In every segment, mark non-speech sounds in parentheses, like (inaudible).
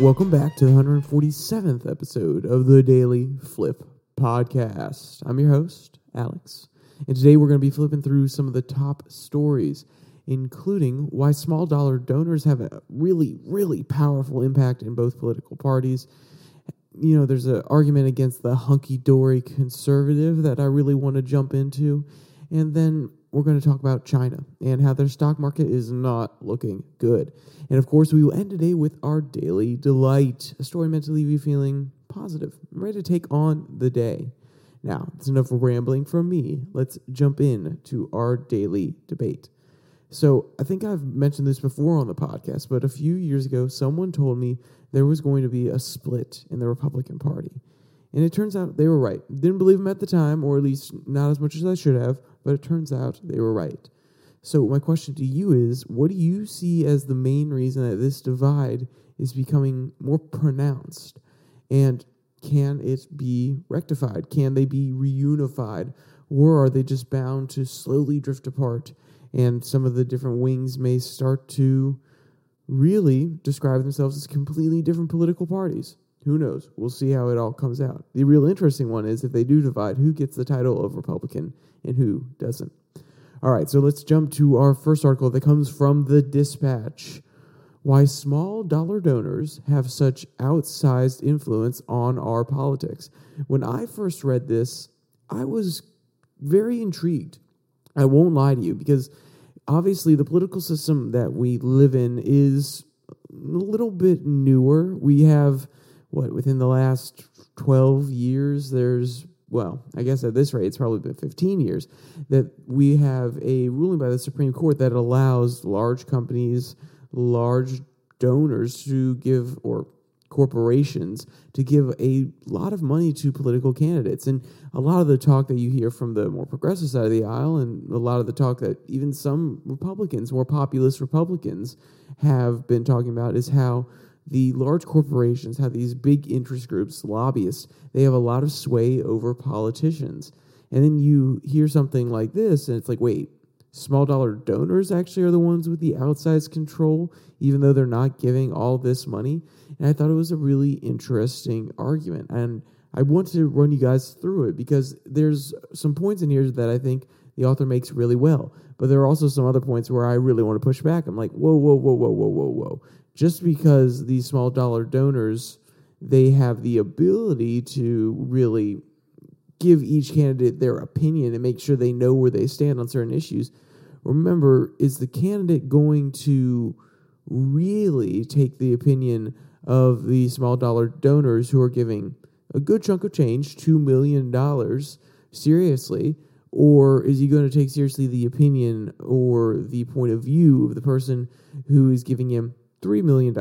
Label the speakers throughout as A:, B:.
A: Welcome back to the 147th episode of the Daily Flip Podcast. I'm your host, Alex, and today we're going to be flipping through some of the top stories, including why small dollar donors have a really, really powerful impact in both political parties. You know, there's an argument against the hunky dory conservative that I really want to jump into. And then we're going to talk about China and how their stock market is not looking good. And of course, we will end today with our daily delight, a story meant to leave you feeling positive, ready to take on the day. Now, that's enough rambling from me. Let's jump in to our daily debate. So, I think I've mentioned this before on the podcast, but a few years ago, someone told me there was going to be a split in the Republican Party. And it turns out they were right. Didn't believe them at the time, or at least not as much as I should have, but it turns out they were right. So, my question to you is what do you see as the main reason that this divide is becoming more pronounced? And can it be rectified? Can they be reunified? Or are they just bound to slowly drift apart? And some of the different wings may start to really describe themselves as completely different political parties. Who knows? We'll see how it all comes out. The real interesting one is if they do divide, who gets the title of Republican and who doesn't. All right, so let's jump to our first article that comes from the Dispatch. Why small dollar donors have such outsized influence on our politics. When I first read this, I was very intrigued. I won't lie to you because obviously the political system that we live in is a little bit newer. We have what within the last 12 years there's well, I guess at this rate, it's probably been 15 years that we have a ruling by the Supreme Court that allows large companies, large donors to give, or corporations to give a lot of money to political candidates. And a lot of the talk that you hear from the more progressive side of the aisle, and a lot of the talk that even some Republicans, more populist Republicans, have been talking about is how the large corporations have these big interest groups, lobbyists, they have a lot of sway over politicians. And then you hear something like this, and it's like, wait, small dollar donors actually are the ones with the outsized control, even though they're not giving all this money. And I thought it was a really interesting argument. And I want to run you guys through it because there's some points in here that I think the author makes really well. But there are also some other points where I really want to push back. I'm like, whoa, whoa, whoa, whoa, whoa, whoa, whoa just because these small dollar donors they have the ability to really give each candidate their opinion and make sure they know where they stand on certain issues. Remember is the candidate going to really take the opinion of the small dollar donors who are giving a good chunk of change $2 million seriously? Or is he going to take seriously the opinion or the point of view of the person who is giving him $3 million.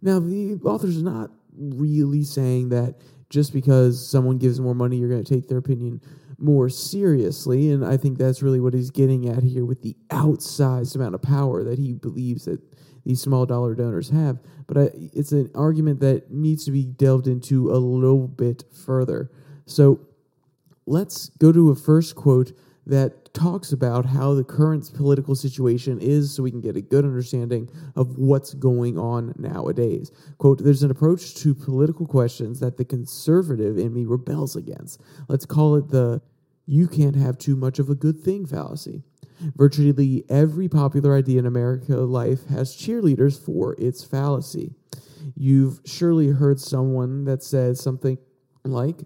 A: Now, the author's not really saying that just because someone gives more money, you're going to take their opinion more seriously. And I think that's really what he's getting at here with the outsized amount of power that he believes that these small dollar donors have. But I, it's an argument that needs to be delved into a little bit further. So let's go to a first quote that talks about how the current political situation is so we can get a good understanding of what's going on nowadays. Quote, there's an approach to political questions that the conservative in me rebels against. Let's call it the you can't have too much of a good thing fallacy. Virtually every popular idea in America life has cheerleaders for its fallacy. You've surely heard someone that says something like,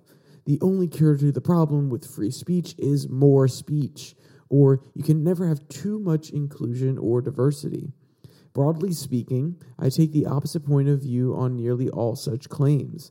A: the only cure to the problem with free speech is more speech, or you can never have too much inclusion or diversity. Broadly speaking, I take the opposite point of view on nearly all such claims.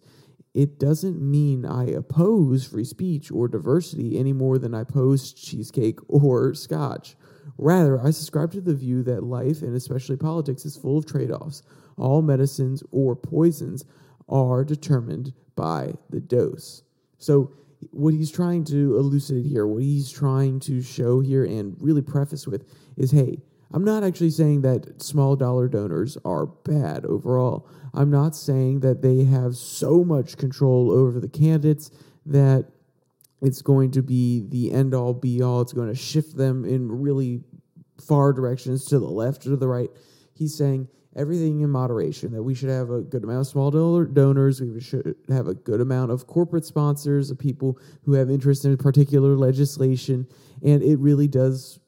A: It doesn't mean I oppose free speech or diversity any more than I oppose cheesecake or scotch. Rather, I subscribe to the view that life, and especially politics, is full of trade offs. All medicines or poisons are determined by the dose. So, what he's trying to elucidate here, what he's trying to show here and really preface with is hey, I'm not actually saying that small dollar donors are bad overall. I'm not saying that they have so much control over the candidates that it's going to be the end all be all. It's going to shift them in really far directions to the left or to the right. he's saying everything in moderation, that we should have a good amount of small donor donors, we should have a good amount of corporate sponsors, of people who have interest in particular legislation, and it really does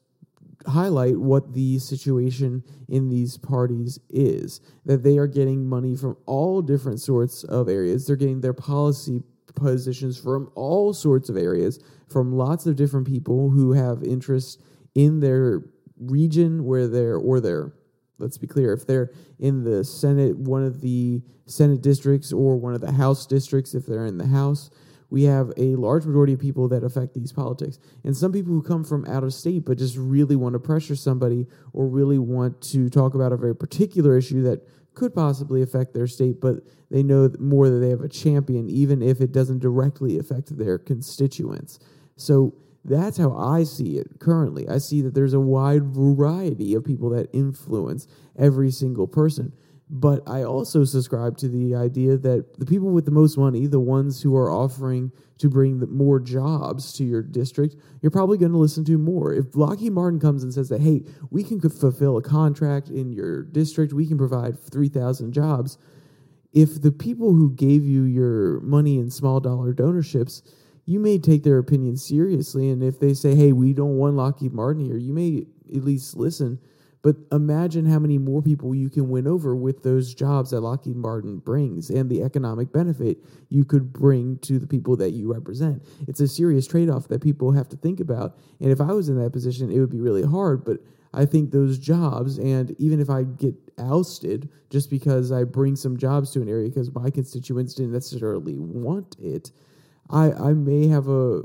A: highlight what the situation in these parties is that they are getting money from all different sorts of areas. They're getting their policy positions from all sorts of areas from lots of different people who have interest in their region where they're or their let's be clear if they're in the senate one of the senate districts or one of the house districts if they're in the house we have a large majority of people that affect these politics. And some people who come from out of state but just really want to pressure somebody or really want to talk about a very particular issue that could possibly affect their state but they know more that they have a champion even if it doesn't directly affect their constituents. So that's how I see it currently. I see that there's a wide variety of people that influence every single person. But I also subscribe to the idea that the people with the most money, the ones who are offering to bring more jobs to your district, you're probably going to listen to more. If Lockheed Martin comes and says that, hey, we can fulfill a contract in your district, we can provide 3,000 jobs, if the people who gave you your money in small dollar donorships, you may take their opinion seriously. And if they say, hey, we don't want Lockheed Martin here, you may at least listen. But imagine how many more people you can win over with those jobs that Lockheed Martin brings and the economic benefit you could bring to the people that you represent. It's a serious trade off that people have to think about. And if I was in that position, it would be really hard. But I think those jobs, and even if I get ousted just because I bring some jobs to an area because my constituents didn't necessarily want it, I I may have a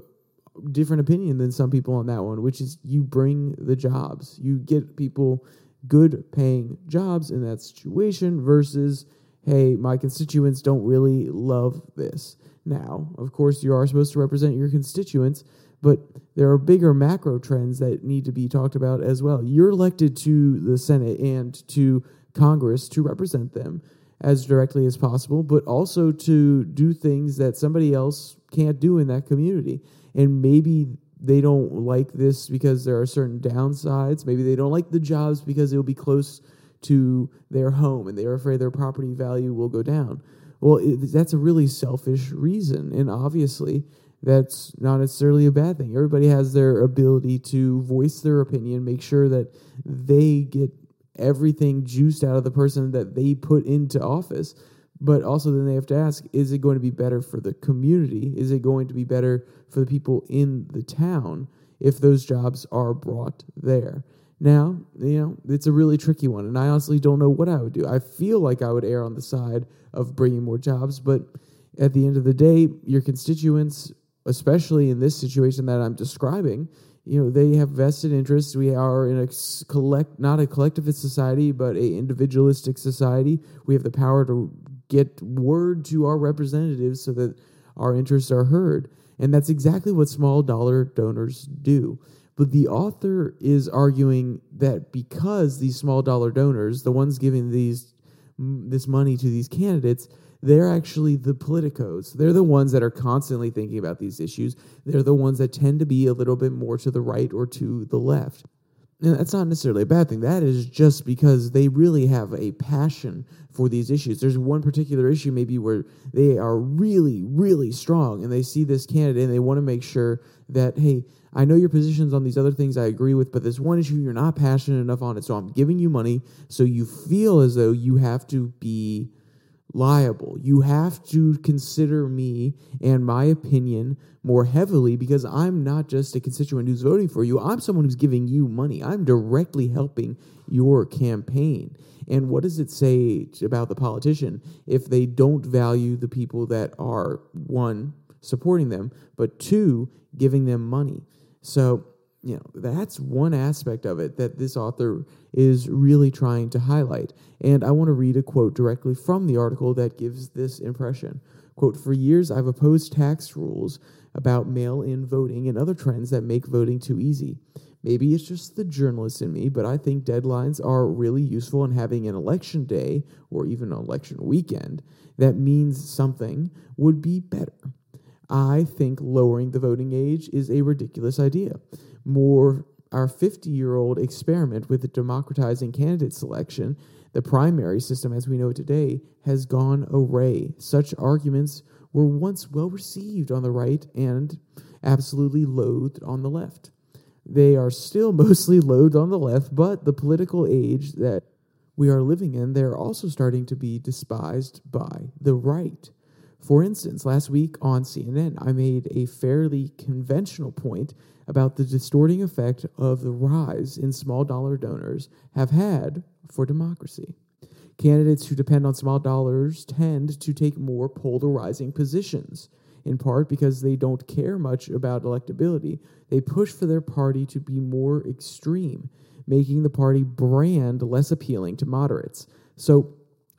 A: different opinion than some people on that one, which is you bring the jobs. You get people good paying jobs in that situation versus hey, my constituents don't really love this. Now, of course, you are supposed to represent your constituents, but there are bigger macro trends that need to be talked about as well. You're elected to the Senate and to Congress to represent them as directly as possible, but also to do things that somebody else can't do in that community. And maybe they don't like this because there are certain downsides. Maybe they don't like the jobs because it'll be close to their home and they're afraid their property value will go down. Well, it, that's a really selfish reason. And obviously, that's not necessarily a bad thing. Everybody has their ability to voice their opinion, make sure that they get everything juiced out of the person that they put into office. But also, then they have to ask is it going to be better for the community? Is it going to be better for the people in the town if those jobs are brought there? Now, you know, it's a really tricky one, and I honestly don't know what I would do. I feel like I would err on the side of bringing more jobs, but at the end of the day, your constituents, especially in this situation that I'm describing, you know they have vested interests. We are in a collect not a collectivist society but a individualistic society. We have the power to get word to our representatives so that our interests are heard. And that's exactly what small dollar donors do. But the author is arguing that because these small dollar donors the ones giving these this money to these candidates they're actually the politicos. They're the ones that are constantly thinking about these issues. They're the ones that tend to be a little bit more to the right or to the left. And that's not necessarily a bad thing. That is just because they really have a passion for these issues. There's one particular issue maybe where they are really, really strong and they see this candidate and they want to make sure that, hey, I know your positions on these other things I agree with, but this one issue you're not passionate enough on it. So I'm giving you money so you feel as though you have to be liable. You have to consider me and my opinion more heavily because I'm not just a constituent who's voting for you. I'm someone who's giving you money. I'm directly helping your campaign. And what does it say about the politician if they don't value the people that are one, supporting them, but two, giving them money? So you know that's one aspect of it that this author is really trying to highlight. And i want to read a quote directly from the article that gives this impression. Quote for years i've opposed tax rules about mail-in voting and other trends that make voting too easy. Maybe it's just the journalist in me but i think deadlines are really useful and having an election day or even an election weekend that means something would be better. I think lowering the voting age is a ridiculous idea more our 50 year old experiment with democratizing candidate selection, the primary system as we know it today, has gone awry. Such arguments were once well received on the right and absolutely loathed on the left. They are still (laughs) mostly loathed on the left, but the political age that we are living in, they're also starting to be despised by the right. For instance, last week on CNN, I made a fairly conventional point about the distorting effect of the rise in small dollar donors have had for democracy. Candidates who depend on small dollars tend to take more polarizing positions, in part because they don't care much about electability. They push for their party to be more extreme, making the party brand less appealing to moderates. So,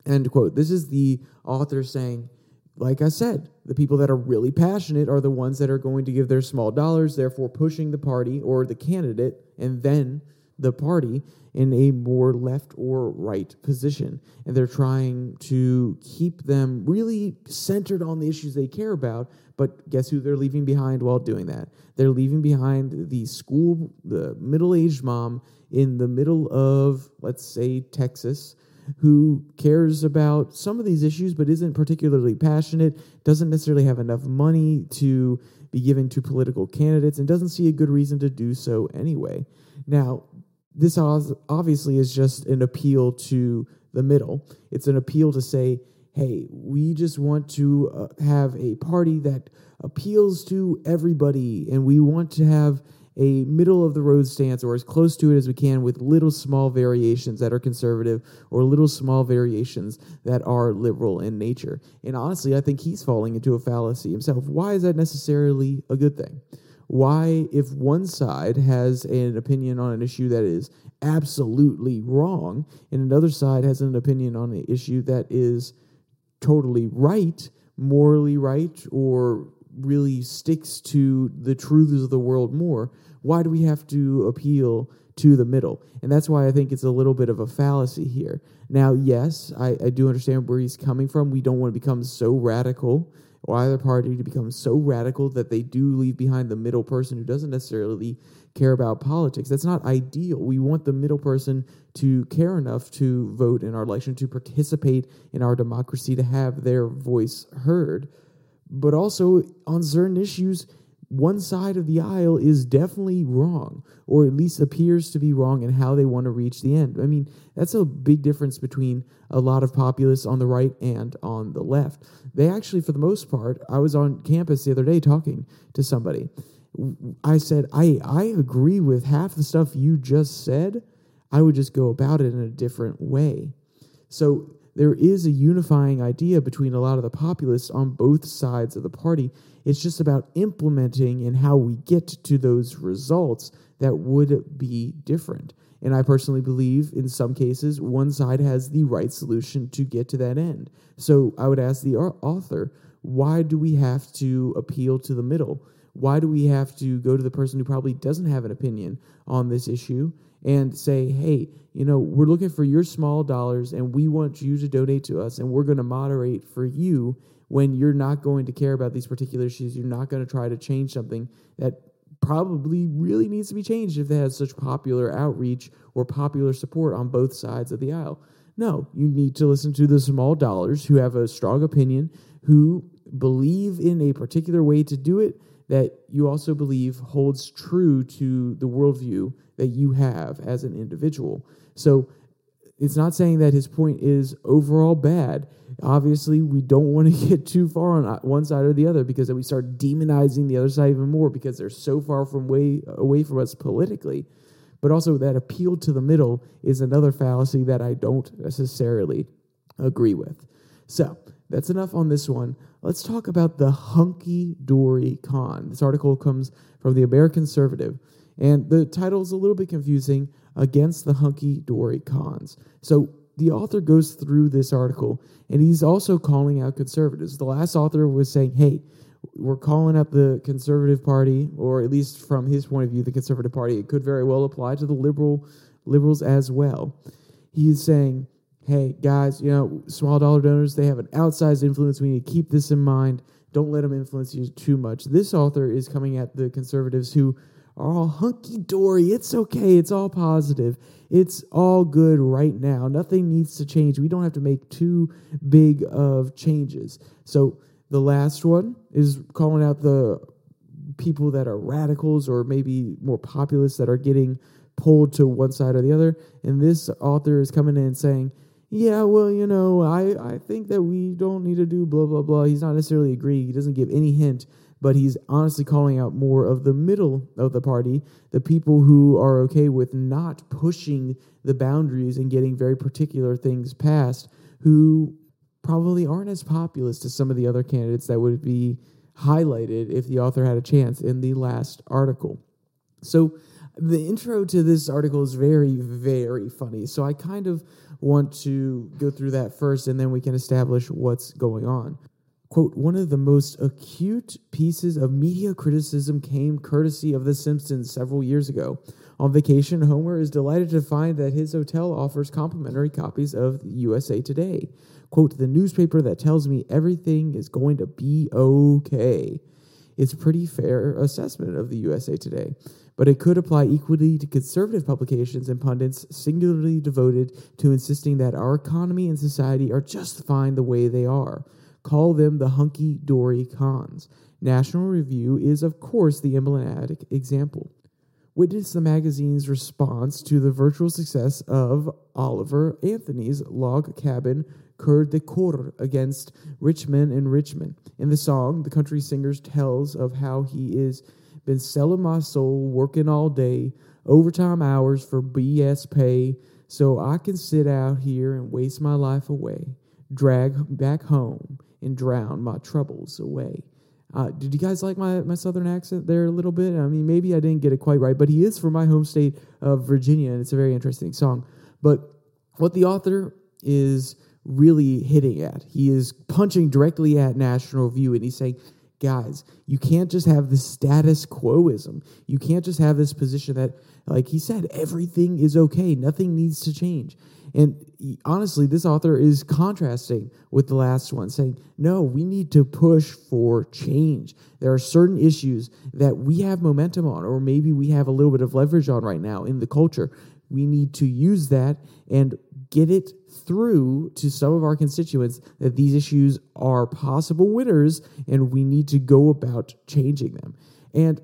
A: end quote. This is the author saying, like I said, the people that are really passionate are the ones that are going to give their small dollars, therefore pushing the party or the candidate and then the party in a more left or right position. And they're trying to keep them really centered on the issues they care about. But guess who they're leaving behind while doing that? They're leaving behind the school, the middle aged mom in the middle of, let's say, Texas who cares about some of these issues but isn't particularly passionate, doesn't necessarily have enough money to be given to political candidates, and doesn't see a good reason to do so anyway. Now, this obviously is just an appeal to the middle. It's an appeal to say, hey, we just want to uh, have a party that appeals to everybody, and we want to have a middle of the road stance or as close to it as we can with little small variations that are conservative or little small variations that are liberal in nature. And honestly, I think he's falling into a fallacy himself. Why is that necessarily a good thing? Why, if one side has an opinion on an issue that is absolutely wrong, and another side has an opinion on an issue that is totally right, morally right, or really sticks to the truths of the world more, why do we have to appeal to the middle? And that's why I think it's a little bit of a fallacy here. Now, yes, I, I do understand where he's coming from. We don't want to become so radical or either party to become so radical that they do leave behind the middle person who doesn't necessarily care about politics. That's not ideal. We want the middle person to care enough to vote in our election, to participate in our democracy, to have their voice heard. But also, on certain issues, one side of the aisle is definitely wrong, or at least appears to be wrong in how they want to reach the end. I mean, that's a big difference between a lot of populists on the right and on the left. They actually, for the most part, I was on campus the other day talking to somebody. I said, I, I agree with half the stuff you just said. I would just go about it in a different way. So there is a unifying idea between a lot of the populists on both sides of the party. It's just about implementing and how we get to those results that would be different. And I personally believe in some cases, one side has the right solution to get to that end. So I would ask the author, why do we have to appeal to the middle? Why do we have to go to the person who probably doesn't have an opinion on this issue and say, hey, you know, we're looking for your small dollars and we want you to donate to us and we're going to moderate for you when you're not going to care about these particular issues. You're not going to try to change something that probably really needs to be changed if it has such popular outreach or popular support on both sides of the aisle. No, you need to listen to the small dollars who have a strong opinion, who believe in a particular way to do it that you also believe holds true to the worldview that you have as an individual. So it's not saying that his point is overall bad. Obviously, we don't want to (laughs) get too far on uh, one side or the other because then we start demonizing the other side even more because they're so far from way away from us politically. But also that appeal to the middle is another fallacy that I don't necessarily agree with. So that's enough on this one. Let's talk about the hunky dory con. This article comes from the American Conservative, and the title is a little bit confusing Against the Hunky Dory Cons. So the author goes through this article, and he's also calling out conservatives. The last author was saying, hey, we're calling out the conservative party, or at least from his point of view, the conservative party. It could very well apply to the liberal liberals as well. He is saying, hey, guys, you know, small dollar donors, they have an outsized influence. We need to keep this in mind. Don't let them influence you too much. This author is coming at the conservatives who are all hunky dory. It's okay. It's all positive. It's all good right now. Nothing needs to change. We don't have to make too big of changes. So the last one is calling out the people that are radicals or maybe more populists that are getting pulled to one side or the other. And this author is coming in saying, yeah, well, you know, I, I think that we don't need to do blah, blah, blah. He's not necessarily agreeing. He doesn't give any hint, but he's honestly calling out more of the middle of the party, the people who are okay with not pushing the boundaries and getting very particular things passed, who probably aren't as populist as some of the other candidates that would be highlighted if the author had a chance in the last article. So, the intro to this article is very, very funny. So, I kind of want to go through that first and then we can establish what's going on. Quote, one of the most acute pieces of media criticism came courtesy of The Simpsons several years ago. On vacation, Homer is delighted to find that his hotel offers complimentary copies of USA Today. Quote, the newspaper that tells me everything is going to be okay. It's a pretty fair assessment of the USA Today, but it could apply equally to conservative publications and pundits singularly devoted to insisting that our economy and society are just fine the way they are. Call them the hunky dory cons. National Review is, of course, the emblematic example. Witness the magazine's response to the virtual success of Oliver Anthony's log cabin Coeur d'Alcool against Richmond and Richmond. In the song, the country singer tells of how he is been selling my soul, working all day, overtime hours for BS pay, so I can sit out here and waste my life away, drag back home and drown my troubles away. Uh, did you guys like my, my southern accent there a little bit? I mean, maybe I didn't get it quite right, but he is from my home state of Virginia, and it's a very interesting song. But what the author is really hitting at. He is punching directly at National Review and he's saying, guys, you can't just have the status quoism. You can't just have this position that, like he said, everything is okay, nothing needs to change. And honestly, this author is contrasting with the last one, saying, no, we need to push for change. There are certain issues that we have momentum on, or maybe we have a little bit of leverage on right now in the culture. We need to use that and get it through to some of our constituents that these issues are possible winners and we need to go about changing them. And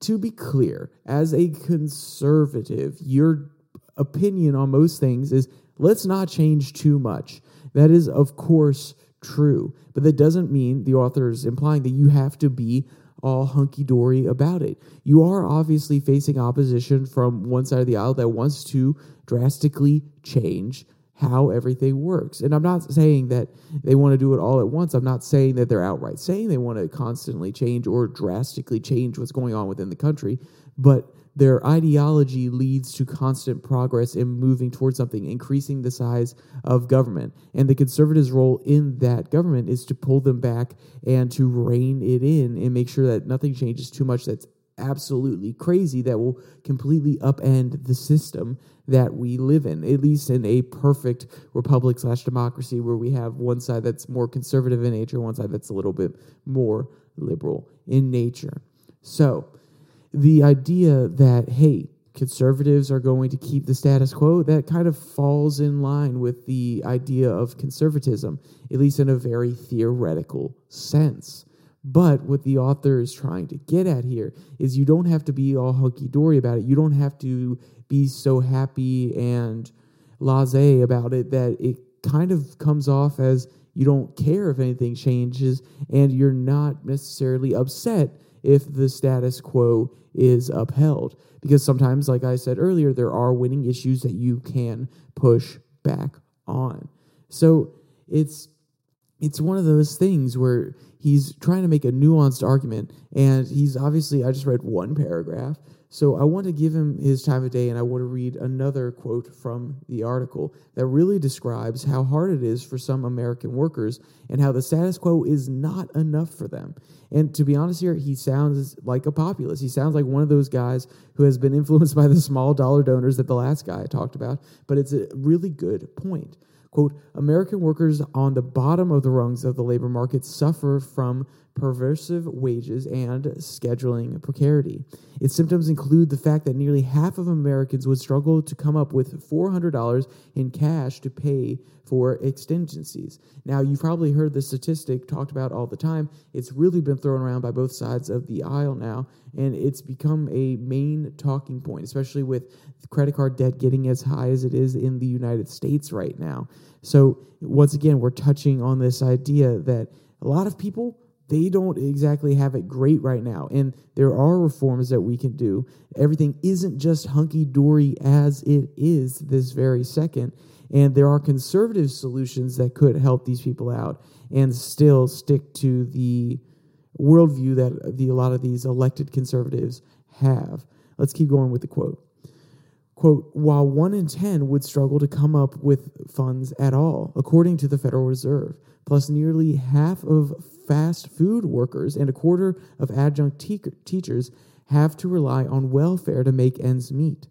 A: to be clear, as a conservative, your opinion on most things is let's not change too much. That is, of course, true, but that doesn't mean the author is implying that you have to be all hunky dory about it. You are obviously facing opposition from one side of the aisle that wants to drastically change how everything works. And I'm not saying that they want to do it all at once. I'm not saying that they're outright saying they want to constantly change or drastically change what's going on within the country, but their ideology leads to constant progress in moving towards something, increasing the size of government. And the conservatives' role in that government is to pull them back and to rein it in and make sure that nothing changes too much that's absolutely crazy that will completely upend the system that we live in, at least in a perfect republic slash democracy where we have one side that's more conservative in nature, one side that's a little bit more liberal in nature. So, the idea that, hey, conservatives are going to keep the status quo, that kind of falls in line with the idea of conservatism, at least in a very theoretical sense. But what the author is trying to get at here is you don't have to be all hunky dory about it. You don't have to be so happy and blase about it that it kind of comes off as you don't care if anything changes and you're not necessarily upset if the status quo is upheld. Because sometimes, like I said earlier, there are winning issues that you can push back on. So it's it's one of those things where he's trying to make a nuanced argument and he's obviously i just read one paragraph so i want to give him his time of day and i want to read another quote from the article that really describes how hard it is for some american workers and how the status quo is not enough for them. And to be honest here he sounds like a populist. He sounds like one of those guys who has been (laughs) influenced by the small dollar donors that the last guy talked about but it's a really good point. Quote, American workers on the bottom of the rungs of the labor market suffer from perversive wages and scheduling precarity. Its symptoms include the fact that nearly half of Americans would struggle to come up with $400 in cash to pay for exigencies. Now, you've probably heard this statistic talked about all the time. It's really been thrown around by both sides of the aisle now, and it's become a main talking point, especially with credit card debt getting as high as it is in the United States right now. So, once again, we're touching on this idea that a lot of people they don't exactly have it great right now. And there are reforms that we can do. Everything isn't just hunky dory as it is this very second. And there are conservative solutions that could help these people out and still stick to the worldview that the, a lot of these elected conservatives have. Let's keep going with the quote. Quote, while one in 10 would struggle to come up with funds at all, according to the Federal Reserve, plus nearly half of fast food workers and a quarter of adjunct te- teachers have to rely on welfare to make ends meet.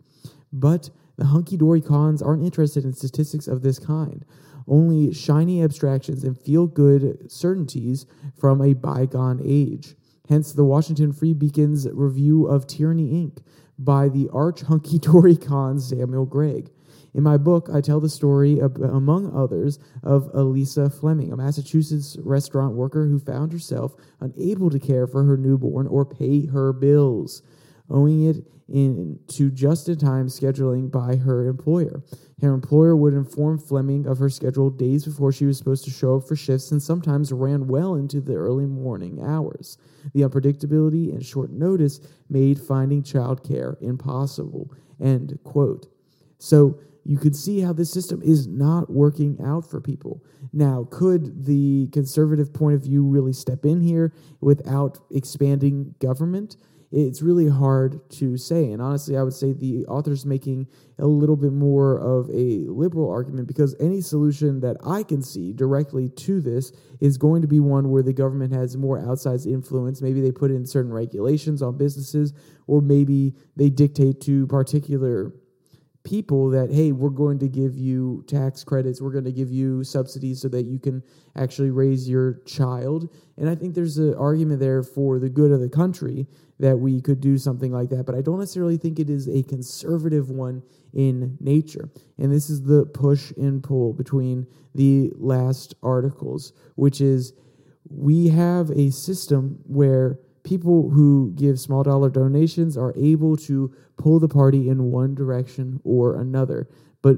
A: But the hunky dory cons aren't interested in statistics of this kind, only shiny abstractions and feel good certainties from a bygone age. Hence, the Washington Free Beacon's review of Tyranny Inc. by the arch hunky dory con (laughs) Samuel Gregg. In my book, I tell the story, of, among others, of Elisa Fleming, a Massachusetts restaurant worker who found herself unable to care for her newborn or pay her bills, owing it in to just in time scheduling by her employer. Her employer would inform Fleming of her schedule days before she was supposed to show up for shifts and sometimes ran well into the early morning hours. The unpredictability and short notice made finding childcare impossible. End quote. So you can see how this system is not working out for people. Now, could the conservative point of view really step in here without expanding government? It's really hard to say. And honestly, I would say the author's making a little bit more of a liberal argument because any solution that I can see directly to this is going to be one where the government has more outsized influence. Maybe they put in certain regulations on businesses, or maybe they dictate to particular people that hey we're going to give you tax credits we're going to give you subsidies so that you can actually raise your child. And i think there's an argument there for the good of the country that we could do something like that but i don't necessarily think it is a conservative one in nature. And this is the push and pull between the last articles which is we have a system where people who give small dollar donations are able to pull the party in one direction or another. But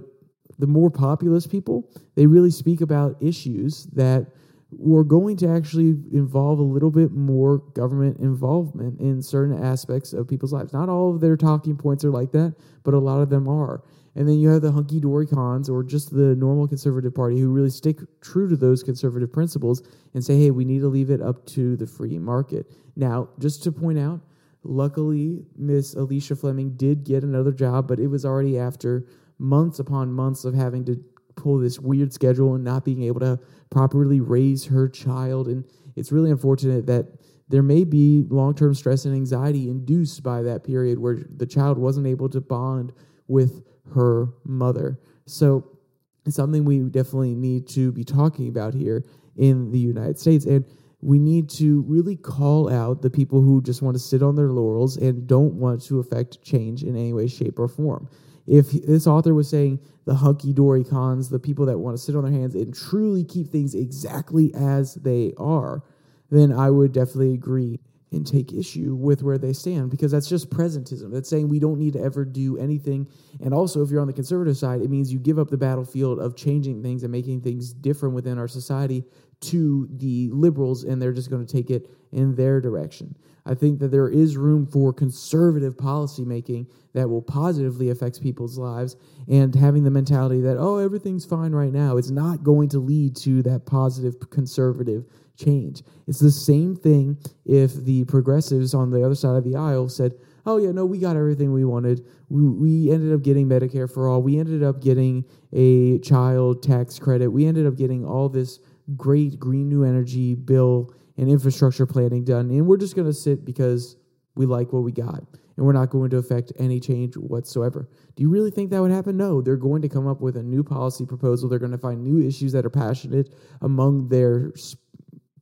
A: the more populist people, they really speak about issues that were going to actually involve a little bit more government involvement in certain aspects of people's lives. Not all of their talking points are like that, but a lot of them are. And then you have the hunky dory cons or just the normal conservative party who really stick true to those conservative principles and say, hey, we need to leave it up to the free market. Now, just to point out, luckily, Miss Alicia Fleming did get another job, but it was already after months upon months of having to pull this weird schedule and not being able to properly raise her child. And it's really unfortunate that there may be long term stress and anxiety induced by that period where the child wasn't able to bond with her mother. So it's something we definitely need to be talking about here in the United States. And we need to really call out the people who just want to sit on their laurels and don't want to affect change in any way, shape, or form. If this author was saying the hunky dory cons, the people that want to sit on their hands and truly keep things exactly as they are, then I would definitely agree and take issue with where they stand because that's just presentism. That's saying we don't need to ever do anything. And also, if you're on the conservative side, it means you give up the battlefield of changing things and making things different within our society to the liberals, and they're just going to take it in their direction. I think that there is room for conservative policymaking that will positively affect people's lives and having the mentality that, oh, everything's fine right now. It's not going to lead to that positive conservative change. It's the same thing if the progressives on the other side of the aisle said, oh, yeah, no, we got everything we wanted. We, we ended up getting Medicare for all. We ended up getting a child tax credit. We ended up getting all this great green new energy bill and infrastructure planning done. And we're just going to sit because we like what we got and we're not going to affect any change whatsoever. Do you really think that would happen? No, they're going to come up with a new policy proposal. They're going to find new issues that are passionate among their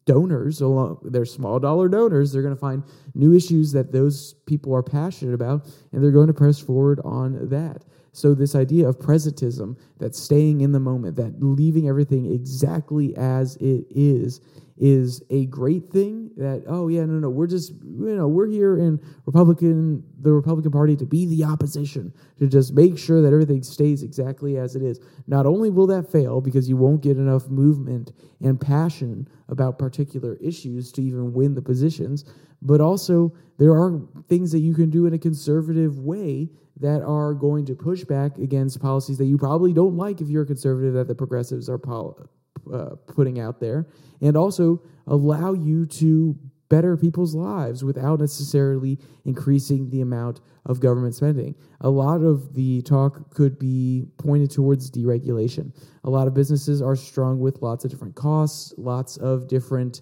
A: donors, along their small dollar donors, they're going to find new issues that those people are passionate about, and they're going to press forward on that. So, this idea of presentism, that staying in the moment, that leaving everything exactly as it is, is a great thing that oh yeah no no we're just you know we're here in republican the republican party to be the opposition to just make sure that everything stays exactly as it is. Not only will that fail because you won't get enough movement and passion about particular issues to even win the positions but also there are things that you can do in a conservative way that are going to push back against policies that you probably don't like if you're a conservative that the progressives are pol- uh, putting out there, and also allow you to better people's lives without necessarily increasing the amount of government spending. A lot of the talk could be pointed towards deregulation. A lot of businesses are strung with lots of different costs, lots of different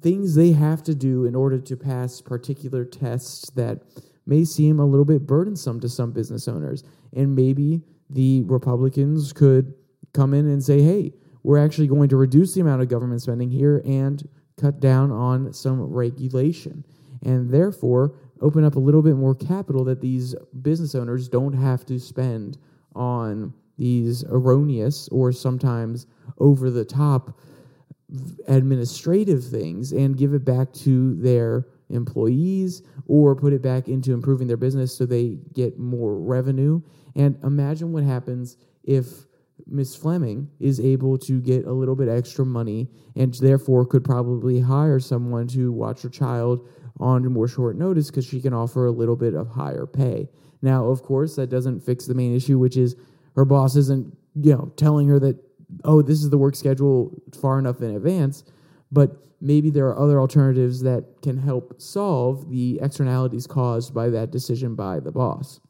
A: things they have to do in order to pass particular tests that may seem a little bit burdensome to some business owners. And maybe the Republicans could come in and say, hey, we're actually going to reduce the amount of government spending here and cut down on some regulation and therefore open up a little bit more capital that these business owners don't have to spend on these erroneous or sometimes over the top administrative things and give it back to their employees or put it back into improving their business so they get more revenue. And imagine what happens if Miss Fleming is able to get a little bit extra money and therefore could probably hire someone to watch her child on more short notice because she can offer a little bit of higher pay. Now, of course, that doesn't fix the main issue, which is her boss isn't, you know, telling her that, oh, this is the work schedule far enough in advance, but maybe there are other alternatives that can help solve the externalities caused by that decision by the boss.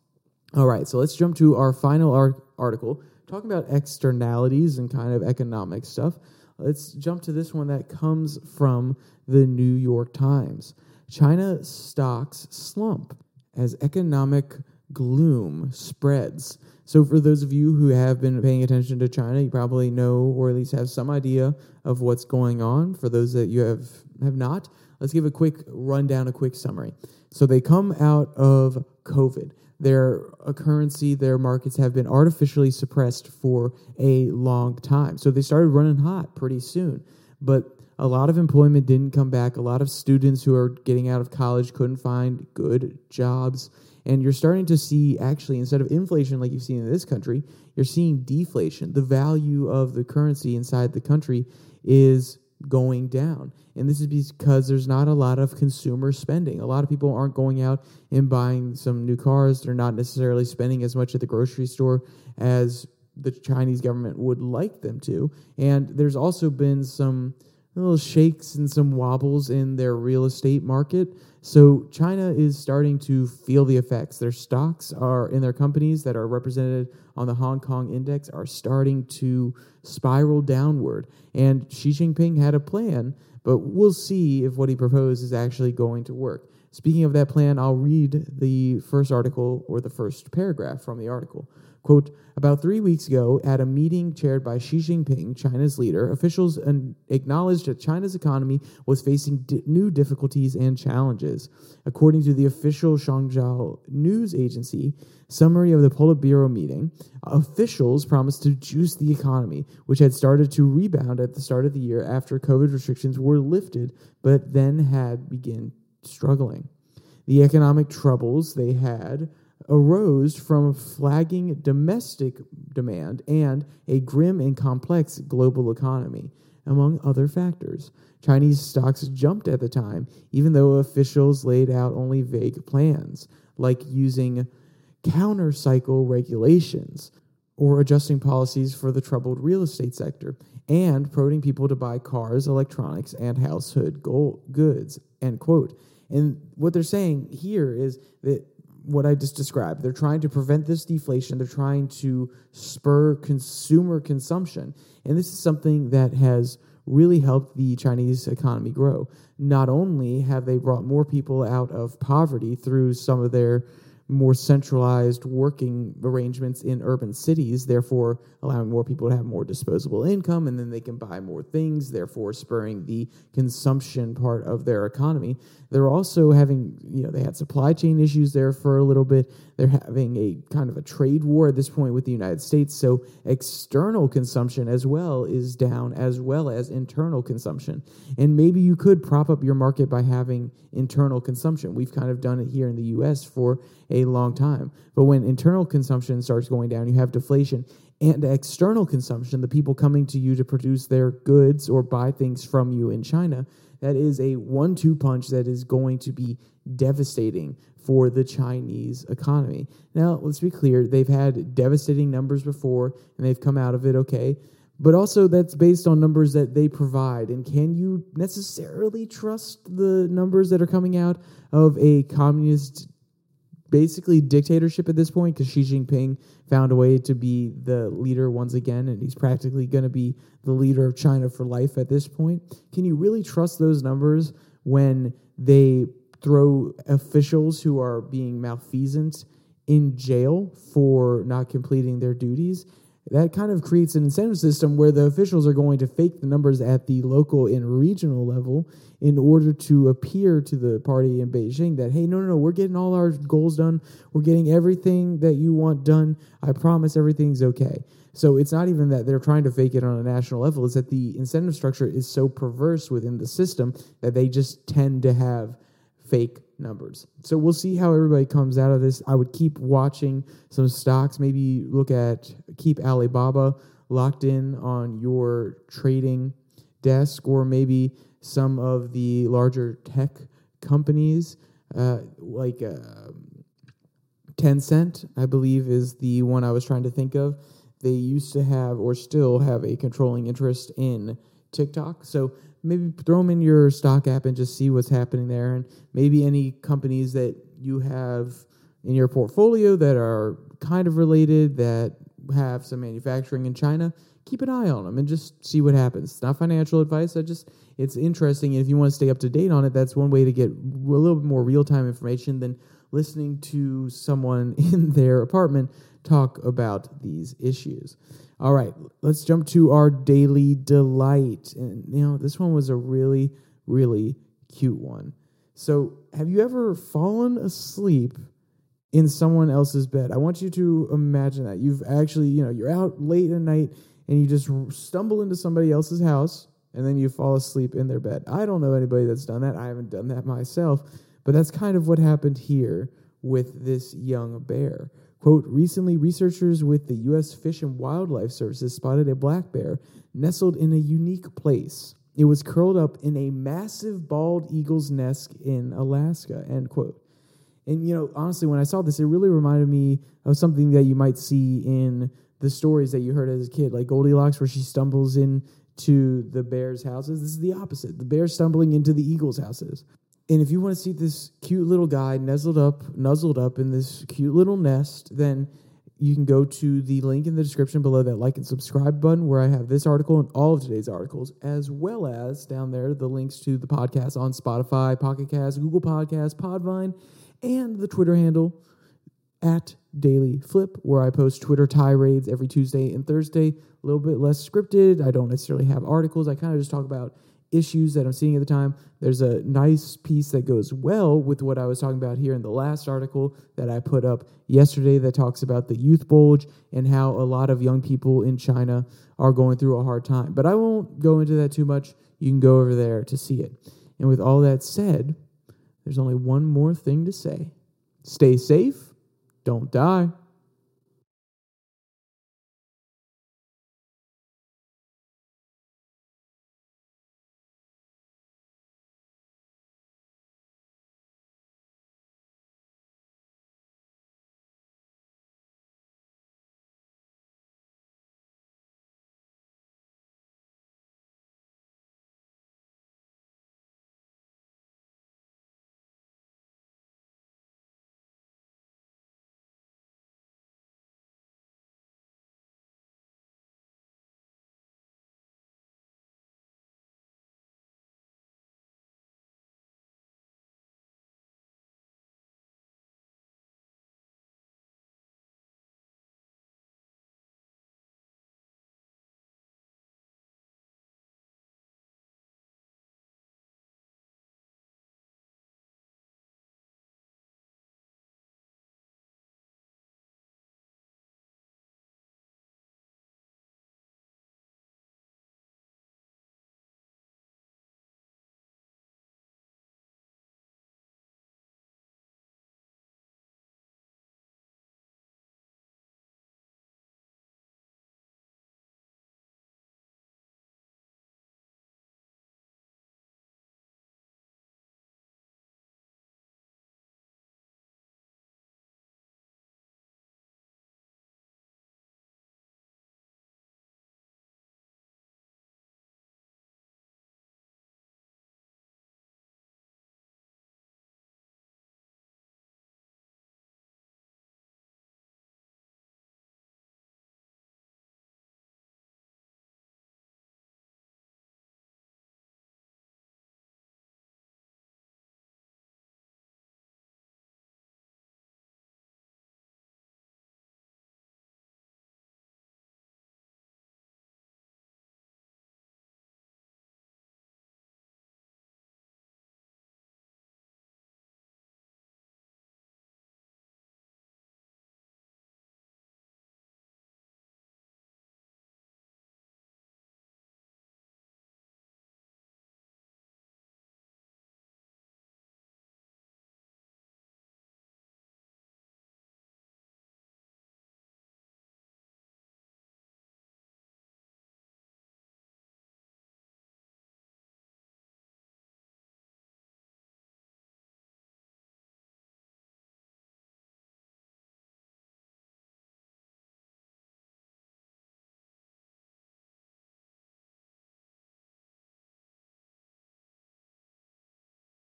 A: All right, so let's jump to our final ar- article, talking about externalities and kind of economic stuff, let's jump to this one that comes from the New York Times. China stocks slump as economic gloom spreads. So, for those of you who have been paying attention to China, you probably know or at least have some idea of what's going on. For those that you have, have not, let's give a quick rundown, a quick summary. So, they come out of COVID their currency, their markets have been artificially suppressed for a long time. So they started running hot pretty soon. But a lot of employment didn't come back. A lot of students who are getting out of college couldn't find good jobs. And you're starting to see, actually, instead of inflation like you've seen in this country, you're seeing deflation. The value of the currency inside the country is going down. And this is because there's not a lot of consumer spending. A lot of people aren't going out and buying some new cars. They're not necessarily spending as much at the grocery store as the Chinese government would like them to. And there's also been some little shakes and some wobbles in their real estate market. So China is starting to feel the effects. Their stocks are in their companies that are represented on the Hong Kong index are starting to spiral downward. And Xi Jinping had a plan, but we'll see if what he proposed is actually going to work. Speaking of that plan, I'll read the first article or the first paragraph from the article. Quote, about three weeks ago, at a meeting chaired by Xi Jinping, China's leader, officials acknowledged that China's economy was facing new difficulties and challenges. According to the official Xinhua news agency summary of the Politburo meeting, officials promised to juice the economy, which had started to rebound at the start of the year after COVID restrictions were lifted, but then had begun struggling. The economic troubles they had arose from flagging domestic demand and a grim and complex global economy, among other factors. Chinese stocks jumped at the time, even though officials laid out only vague plans, like using counter cycle regulations or adjusting policies for the troubled real estate sector and promoting people to buy cars, electronics, and household goods. End quote. And what they're saying here is that what I just described. They're trying to prevent this deflation. They're trying to spur consumer consumption. And this is something that has really helped the Chinese economy grow. Not only have they brought more people out of poverty through some of their more centralized working arrangements in urban cities, therefore allowing more people to have more disposable income and then they can buy more things, therefore spurring the consumption part of their economy. They're also having, you know, they had supply chain issues there for a little bit. They're having a kind of a trade war at this point with the United States. So external consumption as well is down, as well as internal consumption. And maybe you could prop up your market by having internal consumption. We've kind of done it here in the US for a long time. But when internal consumption starts going down, you have deflation and external consumption, the people coming to you to produce their goods or buy things from you in China, that is a one two punch that is going to be devastating for the Chinese economy. Now, let's be clear, they've had devastating numbers before and they've come out of it okay. But also, that's based on numbers that they provide. And can you necessarily trust the numbers that are coming out of a communist basically dictatorship at this point because Xi Jinping found a way to be the leader once again, and he's practically going to be the leader of China for life at this point. Can you really trust those numbers when they throw officials who are being malfeasant in jail for not completing their duties? That kind of creates an incentive system where the officials are going to fake the numbers at the local and regional level in order to appear to the party in Beijing that, hey, no, no, no, we're getting all our goals done. We're getting everything that you want done. I promise everything's okay. So it's not even that they're trying to fake it on a national level, it's that the incentive structure is so perverse within the system that they just tend to have fake numbers. So we'll see how everybody comes out of this. I would keep watching some stocks, maybe look at keep Alibaba locked in on your trading desk, or maybe some of the larger tech companies uh, like uh, Tencent, I believe, is the one I was trying to think of. They used to have, or still have, a controlling interest in TikTok. So maybe throw them in your stock app and just see what's happening there. And maybe any companies that you have in your portfolio that are kind of related that have some manufacturing in China, keep an eye on them and just see what happens. It's not financial advice. I just it's interesting. And if you want to stay up to date on it, that's one way to get a little bit more real time information than listening to someone (laughs) in their apartment talk about these issues. All right, let's jump to our daily delight. And you know, this one was a really, really cute one. So, have you ever fallen asleep in someone else's bed? I want you to imagine that. You've actually, you know, you're out late at night and you just stumble into somebody else's house and then you fall asleep in their bed. I don't know anybody that's done that. I haven't done that myself, but that's kind of what happened here with this young bear. Quote, recently, researchers with the U.S. Fish and Wildlife Services spotted a black bear nestled in a unique place. It was curled up in a massive bald eagle's nest in Alaska, end quote. And, you know, honestly, when I saw this, it really reminded me of something that you might see in the stories that you heard as a kid, like Goldilocks, where she stumbles into the bear's houses. This is the opposite. The bear stumbling into the eagle's houses. And if you want to see this cute little guy nuzzled up, nuzzled up in this cute little nest, then you can go to the link in the description below that like and subscribe button where I have this article and all of today's articles, as well as down there the links to the podcast on Spotify, Pocket Cast, Google Podcast, Podvine, and the Twitter handle at Daily Flip, where I post Twitter tirades every Tuesday and Thursday. A little bit less scripted. I don't necessarily have articles. I kind of just talk about issues that I'm seeing at the time. There's a nice piece that goes well with what I was talking about here in the last article that I put up yesterday that talks about the youth bulge and how a lot of young people in China are going through a hard time. But I won't go into that too much. You can go over there to see it. And with all that said, there's only one more thing to say stay safe, don't die.